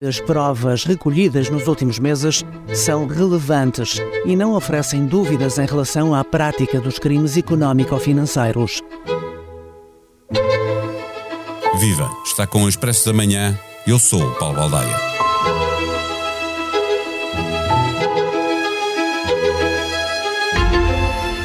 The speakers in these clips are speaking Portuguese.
As provas recolhidas nos últimos meses são relevantes e não oferecem dúvidas em relação à prática dos crimes económico-financeiros. Viva! Está com o Expresso da Manhã. Eu sou o Paulo Baldaia.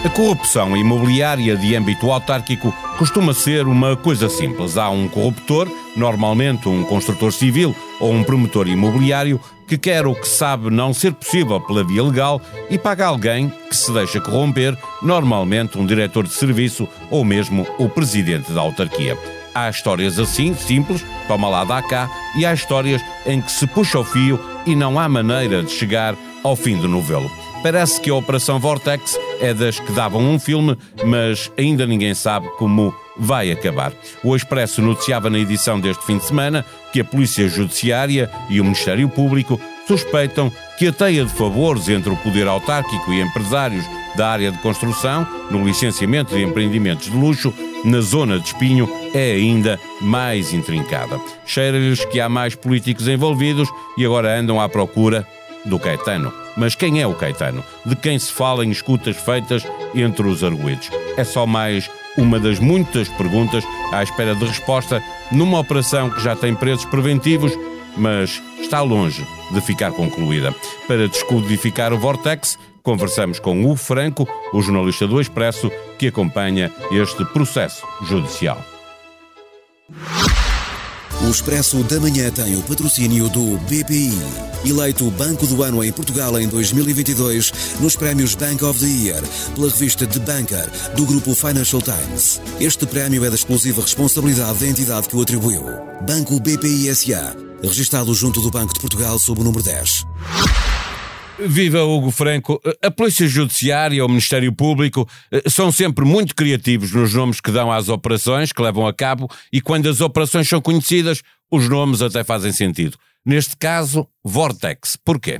A corrupção imobiliária de âmbito autárquico costuma ser uma coisa simples. Há um corruptor, normalmente um construtor civil ou um promotor imobiliário, que quer o que sabe não ser possível pela via legal e paga alguém que se deixa corromper, normalmente um diretor de serviço ou mesmo o presidente da autarquia. Há histórias assim, simples, toma lá dá cá, e há histórias em que se puxa o fio e não há maneira de chegar ao fim do novelo. Parece que a Operação Vortex é das que davam um filme, mas ainda ninguém sabe como vai acabar. O Expresso noticiava na edição deste fim de semana que a Polícia Judiciária e o Ministério Público suspeitam que a teia de favores entre o poder autárquico e empresários da área de construção, no licenciamento de empreendimentos de luxo, na zona de Espinho, é ainda mais intrincada. Cheira-lhes que há mais políticos envolvidos e agora andam à procura do Caetano. Mas quem é o Caetano? De quem se fala em escutas feitas entre os arguídos? É só mais uma das muitas perguntas à espera de resposta numa operação que já tem preços preventivos, mas está longe de ficar concluída. Para descodificar o Vortex, conversamos com o Franco, o jornalista do Expresso, que acompanha este processo judicial. O Expresso da Manhã tem o patrocínio do BPI, eleito Banco do Ano em Portugal em 2022 nos prémios Bank of the Year pela revista The Banker do grupo Financial Times. Este prémio é da exclusiva responsabilidade da entidade que o atribuiu. Banco BPI SA, registado junto do Banco de Portugal sob o número 10. Viva Hugo Franco. A Polícia Judiciária, o Ministério Público eh, são sempre muito criativos nos nomes que dão às operações que levam a cabo e quando as operações são conhecidas, os nomes até fazem sentido. Neste caso, Vortex. Porquê?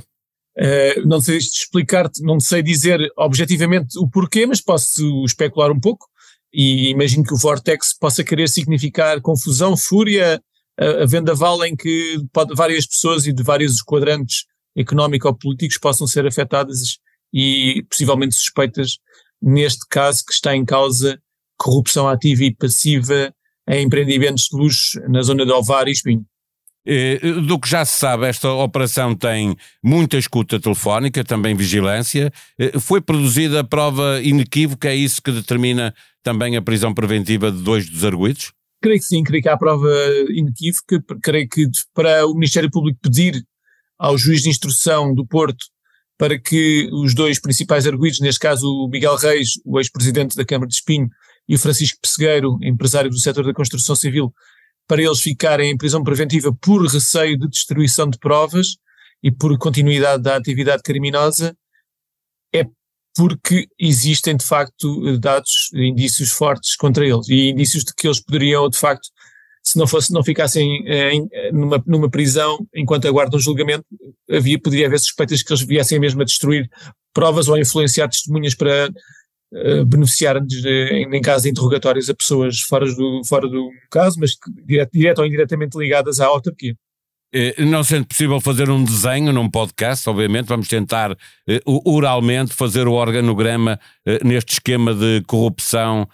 Uh, não sei explicar-te, não sei dizer objetivamente o porquê, mas posso especular um pouco e imagino que o Vortex possa querer significar confusão, fúria, a, a vendaval em que pode, várias pessoas e de vários quadrantes económico-políticos possam ser afetadas e possivelmente suspeitas neste caso que está em causa corrupção ativa e passiva em empreendimentos de luxo na zona de Ovar e Espinho. Eh, do que já se sabe, esta operação tem muita escuta telefónica, também vigilância. Eh, foi produzida a prova inequívoca, é isso que determina também a prisão preventiva de dois dos arguidos? Creio que sim, creio que há prova inequívoca. Creio que para o Ministério Público pedir ao juiz de instrução do Porto para que os dois principais arguidos, neste caso o Miguel Reis, o ex-presidente da Câmara de Espinho, e o Francisco Pessegueiro, empresário do setor da construção civil, para eles ficarem em prisão preventiva por receio de destruição de provas e por continuidade da atividade criminosa, é porque existem de facto dados, indícios fortes contra eles e indícios de que eles poderiam de facto se não fosse, não ficassem eh, em, numa, numa prisão enquanto aguardam julgamento, havia, poderia haver suspeitas que eles viessem mesmo a destruir provas ou a influenciar testemunhas para uh, beneficiar em, em caso de interrogatórios a pessoas fora do, fora do caso, mas direto, direto ou indiretamente ligadas à autarquia. Eh, não sendo possível fazer um desenho num podcast, obviamente, vamos tentar oralmente fazer o organograma neste esquema de corrupção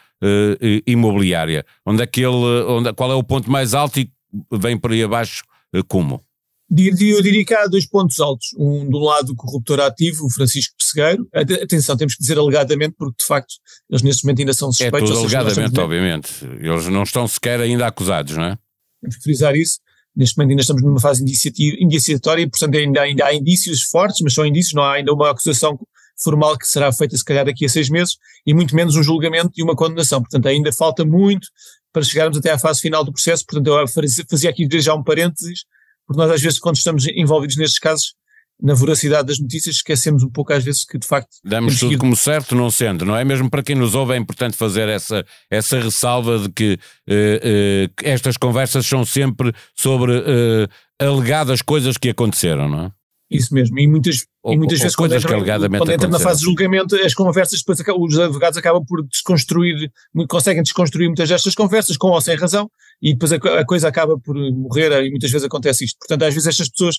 imobiliária? Onde é que ele, onde, qual é o ponto mais alto e vem por aí abaixo como? Eu diria que há dois pontos altos. Um, de um lado, o corruptor ativo, o Francisco Pessegueiro. Atenção, temos que dizer alegadamente, porque de facto eles neste momento ainda são suspeitos. É tudo alegadamente, obviamente. Eles não estão sequer ainda acusados, não é? Temos que frisar isso. Neste momento ainda estamos numa fase indiciatória, portanto ainda, ainda há indícios fortes, mas são indícios, não há ainda uma acusação formal que será feita se calhar daqui a seis meses e muito menos um julgamento e uma condenação. Portanto, ainda falta muito para chegarmos até à fase final do processo. Portanto, eu fazia aqui já um parênteses, porque nós às vezes quando estamos envolvidos nestes casos, na voracidade das notícias, esquecemos um pouco às vezes que de facto. Damos tudo como certo, não sendo, não é? Mesmo para quem nos ouve, é importante fazer essa, essa ressalva de que eh, eh, estas conversas são sempre sobre eh, alegadas coisas que aconteceram, não é? Isso mesmo, e muitas, ou, e muitas vezes quando entra, quando entra na fase de julgamento, as conversas, depois os advogados acabam por desconstruir, conseguem desconstruir muitas destas conversas, com ou sem razão, e depois a, a coisa acaba por morrer, e muitas vezes acontece isto. Portanto, às vezes estas pessoas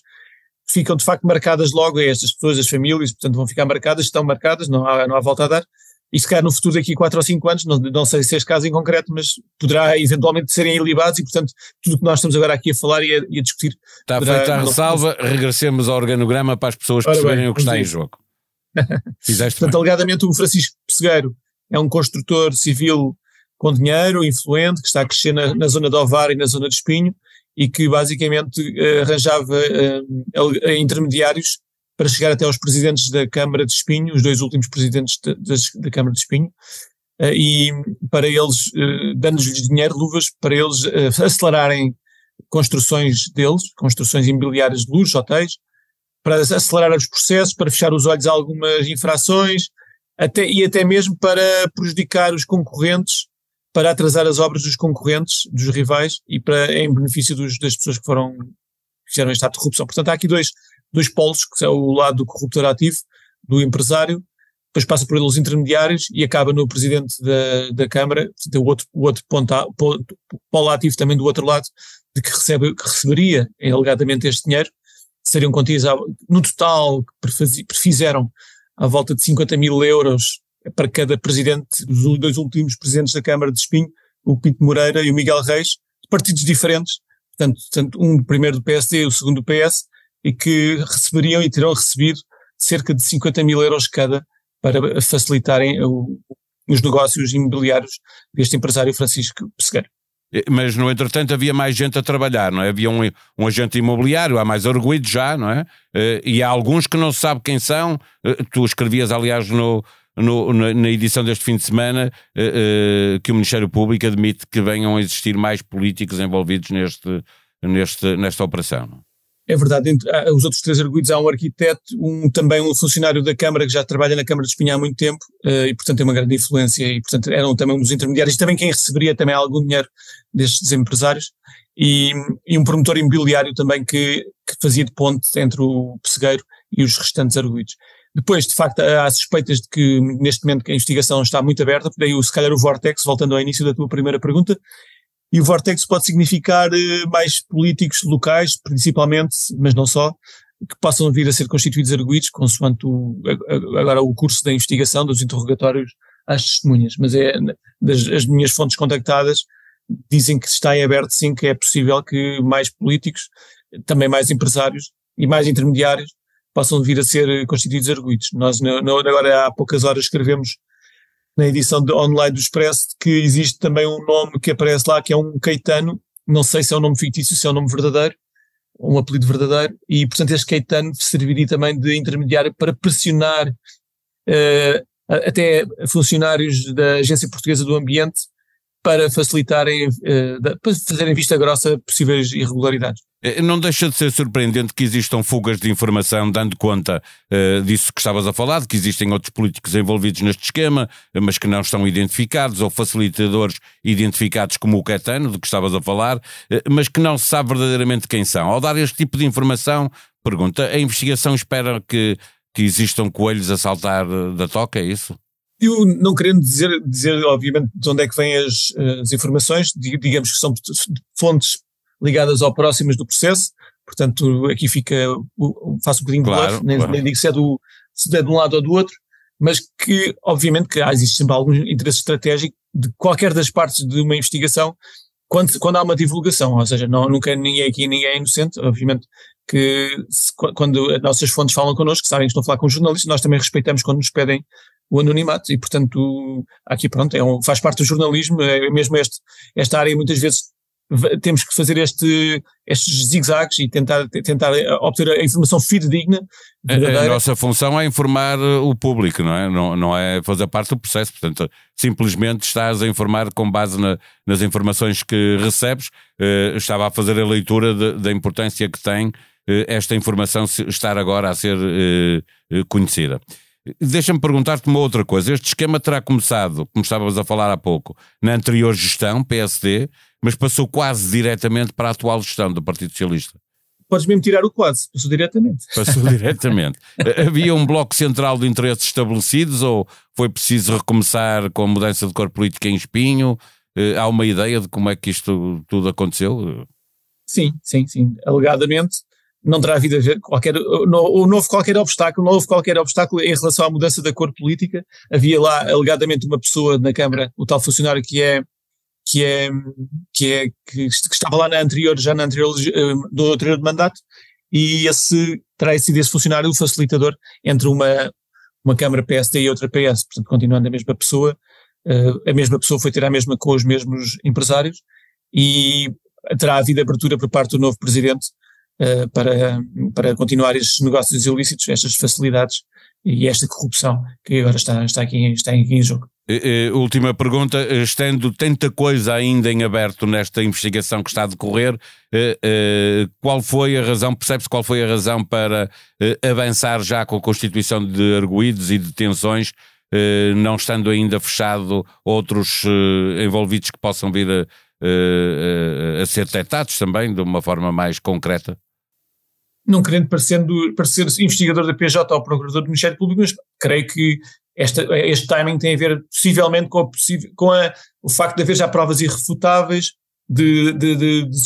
ficam de facto marcadas logo, estas pessoas, as famílias, portanto vão ficar marcadas, estão marcadas, não há, não há volta a dar, e se calhar no futuro daqui 4 ou 5 anos, não, não sei se é este caso em concreto, mas poderá eventualmente serem ilibados e, portanto, tudo o que nós estamos agora aqui a falar e a, e a discutir. Está feita a ressalva, regressemos ao organograma para as pessoas perceberem bem, o que está em jogo. Fizeste portanto, bem. alegadamente o Francisco Pessegueiro é um construtor civil com dinheiro, influente, que está a crescer na, na zona de Ovar e na zona de Espinho e que basicamente uh, arranjava uh, intermediários para chegar até aos presidentes da Câmara de Espinho, os dois últimos presidentes de, de, da Câmara de Espinho, e para eles, dando-lhes dinheiro, luvas, para eles acelerarem construções deles, construções imobiliárias de luxo, hotéis, para acelerar os processos, para fechar os olhos a algumas infrações, até, e até mesmo para prejudicar os concorrentes, para atrasar as obras dos concorrentes, dos rivais, e para em benefício dos, das pessoas que foram que fizeram de corrupção. Portanto, há aqui dois, dois polos, que é o lado do corruptor ativo, do empresário, depois passa por eles intermediários e acaba no presidente da, da Câmara, o outro, o outro ponto, ponto, polo ativo também do outro lado, de que, recebe, que receberia alegadamente este dinheiro, seriam quantias no total que prefizeram à volta de 50 mil euros para cada presidente, dos dois últimos presidentes da Câmara de Espinho, o Pinto Moreira e o Miguel Reis, partidos diferentes, portanto, um primeiro do PSD e o segundo do PS, e que receberiam e terão recebido cerca de 50 mil euros cada para facilitarem o, os negócios imobiliários deste empresário Francisco Pessegueiro. Mas, no entretanto, havia mais gente a trabalhar, não é? Havia um, um agente imobiliário, há mais orgulho já, não é? Eh, e há alguns que não se sabe quem são. Eh, tu escrevias, aliás, no, no, na edição deste fim de semana, eh, que o Ministério Público admite que venham a existir mais políticos envolvidos neste, neste, nesta operação. É verdade, ah, os outros três arguídos há um arquiteto, um, também um funcionário da Câmara que já trabalha na Câmara de Espinha há muito tempo uh, e, portanto, tem uma grande influência e, portanto, eram também um intermediários e também quem receberia também algum dinheiro destes empresários e, e um promotor imobiliário também que, que, fazia de ponte entre o pessegueiro e os restantes arguídos. Depois, de facto, há suspeitas de que neste momento que a investigação está muito aberta, daí se calhar o Vortex, voltando ao início da tua primeira pergunta, e o Vortex pode significar eh, mais políticos locais, principalmente, mas não só, que possam vir a ser constituídos arguídos, consoante o, agora o curso da investigação, dos interrogatórios às testemunhas. Mas é, das, as minhas fontes contactadas dizem que está em aberto, sim, que é possível que mais políticos, também mais empresários e mais intermediários possam vir a ser constituídos arguídos. Nós, agora há poucas horas, escrevemos na edição de online do Expresso que existe também um nome que aparece lá que é um Caetano, não sei se é um nome fictício, se é um nome verdadeiro, um apelido verdadeiro, e portanto este Caetano serviria também de intermediário para pressionar uh, até funcionários da Agência Portuguesa do Ambiente para facilitarem, uh, para fazerem vista grossa possíveis irregularidades. Eh, não deixa de ser surpreendente que existam fugas de informação, dando conta uh, disso que estavas a falar, de que existem outros políticos envolvidos neste esquema, mas que não estão identificados, ou facilitadores identificados como o Caetano, de que estavas a falar, uh, mas que não se sabe verdadeiramente quem são. Ao dar este tipo de informação, pergunta, a investigação espera que, que existam coelhos a saltar da toca, é isso? Eu não querendo dizer, dizer obviamente, de onde é que vêm as, as informações, digamos que são fontes ligadas ao próximas do processo, portanto aqui fica, faço um bocadinho claro, de bluff, nem, claro. nem digo se é, do, se é de um lado ou do outro, mas que obviamente que há, existe sempre algum interesse estratégico de qualquer das partes de uma investigação quando, quando há uma divulgação, ou seja, não, nunca ninguém aqui ninguém é inocente, obviamente que se, quando as nossas fontes falam connosco, sabem que estão a falar com jornalistas, nós também respeitamos quando nos pedem o anonimato e portanto aqui pronto, é um, faz parte do jornalismo, é mesmo este, esta área muitas vezes temos que fazer este, estes zigzags e tentar, tentar obter a informação fidedigna. A, a, nossa função é informar o público, não é? Não, não é fazer parte do processo, portanto, simplesmente estás a informar com base na, nas informações que recebes. Uh, estava a fazer a leitura de, da importância que tem uh, esta informação estar agora a ser uh, conhecida. Deixa-me perguntar-te uma outra coisa. Este esquema terá começado, como estávamos a falar há pouco, na anterior gestão, PSD, mas passou quase diretamente para a atual gestão do Partido Socialista. podes mesmo tirar o quase, passou diretamente. Passou diretamente. Havia um bloco central de interesses estabelecidos ou foi preciso recomeçar com a mudança de cor política em espinho? Eh, há uma ideia de como é que isto tudo aconteceu? Sim, sim, sim. Alegadamente não terá havido qualquer, não, não houve qualquer obstáculo, não houve qualquer obstáculo em relação à mudança da cor política. Havia lá alegadamente uma pessoa na Câmara, o tal funcionário que é que é que é que, estava lá na anterior, já na anterior do eh, anterior mandato, e esse terá sido esse funcionário o facilitador entre uma uma Câmara PSD e outra PS, portanto continuando a mesma pessoa, uh, a mesma pessoa foi ter a mesma com os mesmos empresários e terá havido abertura por parte do novo presidente uh, para, para continuar estes negócios ilícitos, estas facilidades e esta corrupção que agora está, está, aqui, está aqui em jogo. Uh, última pergunta, estando tanta coisa ainda em aberto nesta investigação que está a decorrer, qual foi a razão, percebe-se qual foi a razão para avançar já com a constituição de arguídos e detenções, não estando ainda fechado outros envolvidos que possam vir a, a ser detectados também de uma forma mais concreta? Não querendo parecendo, parecer investigador da PJ ou procurador do Ministério Público, mas creio que esta, este timing tem a ver possivelmente com, a, com a, o facto de haver já provas irrefutáveis, de, de, de, de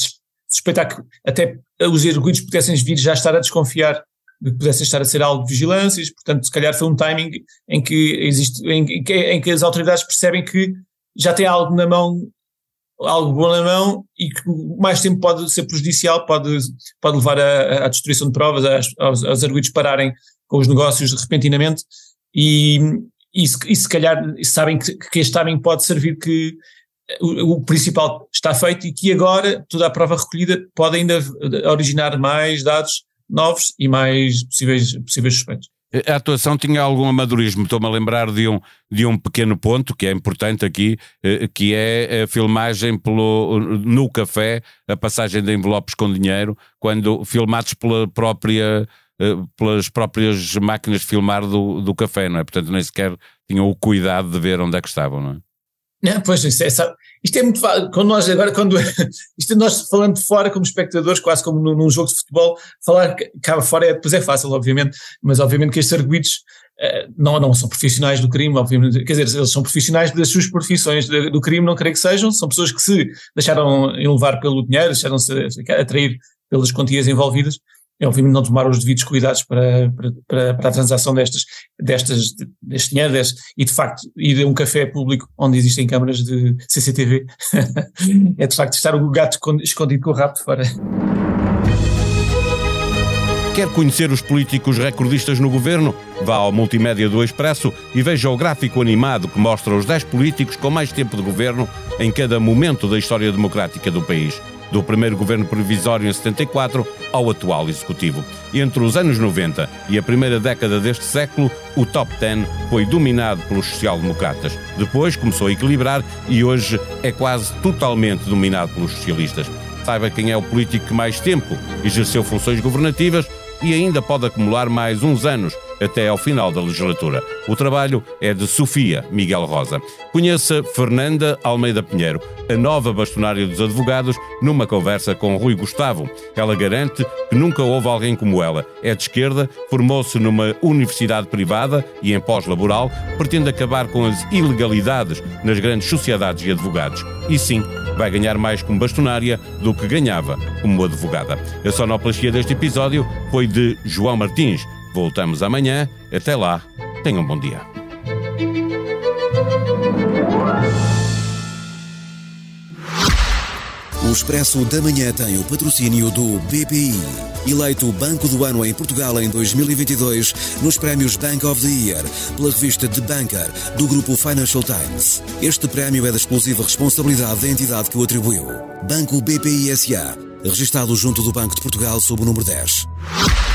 suspeitar que até os arguidos pudessem vir já estar a desconfiar de que pudessem estar a ser algo de vigilâncias, portanto, se calhar foi um timing em que existe, em, em, que, em que as autoridades percebem que já tem algo na mão algo bom na mão e que mais tempo pode ser prejudicial, pode, pode levar à, destruição de provas, aos, aos arguidos pararem com os negócios repentinamente e, e, se, e se calhar sabem que, que este timing pode servir que o, o, principal está feito e que agora toda a prova recolhida pode ainda originar mais dados novos e mais possíveis, possíveis suspeitos. A atuação tinha algum amadorismo. Estou-me a lembrar de um, de um pequeno ponto que é importante aqui, eh, que é a filmagem pelo, no café, a passagem de envelopes com dinheiro, quando filmados pela própria, eh, pelas próprias máquinas de filmar do, do café, não é? Portanto, nem sequer tinham o cuidado de ver onde é que estavam, não é? Pois, isso é, sabe, isto é muito. Quando nós agora, quando isto é nós falando de fora como espectadores, quase como num, num jogo de futebol, falar cá fora é, depois é fácil, obviamente, mas obviamente que estes arguidos uh, não, não são profissionais do crime, obviamente, quer dizer, eles são profissionais das suas profissões do, do crime, não creio que sejam, são pessoas que se deixaram levar pelo dinheiro, deixaram-se atrair pelas quantias envolvidas é obviamente não tomar os devidos cuidados para, para, para a transação destas, destas, deste dinheiro deste, e de facto ir a um café público onde existem câmaras de CCTV é de facto estar o gato escondido com o rabo de fora. Quer conhecer os políticos recordistas no governo? Vá ao multimédia do Expresso e veja o gráfico animado que mostra os 10 políticos com mais tempo de governo em cada momento da história democrática do país do primeiro governo provisório em 74 ao atual executivo. Entre os anos 90 e a primeira década deste século, o top 10 foi dominado pelos social-democratas. Depois começou a equilibrar e hoje é quase totalmente dominado pelos socialistas. Saiba quem é o político que mais tempo exerceu funções governativas e ainda pode acumular mais uns anos até ao final da legislatura. O trabalho é de Sofia Miguel Rosa. Conheça Fernanda Almeida Pinheiro, a nova bastonária dos advogados, numa conversa com Rui Gustavo. Ela garante que nunca houve alguém como ela. É de esquerda, formou-se numa universidade privada e em pós-laboral, pretende acabar com as ilegalidades nas grandes sociedades de advogados. E sim, vai ganhar mais como bastonária do que ganhava como advogada. A sonoplastia deste episódio foi de João Martins. Voltamos amanhã. Até lá. Tenham um bom dia. O Expresso da Manhã tem o patrocínio do BPI, eleito Banco do Ano em Portugal em 2022 nos prémios Bank of the Year pela revista The Banker do grupo Financial Times. Este prémio é da exclusiva responsabilidade da entidade que o atribuiu. Banco BPI SA, registado junto do Banco de Portugal sob o número 10.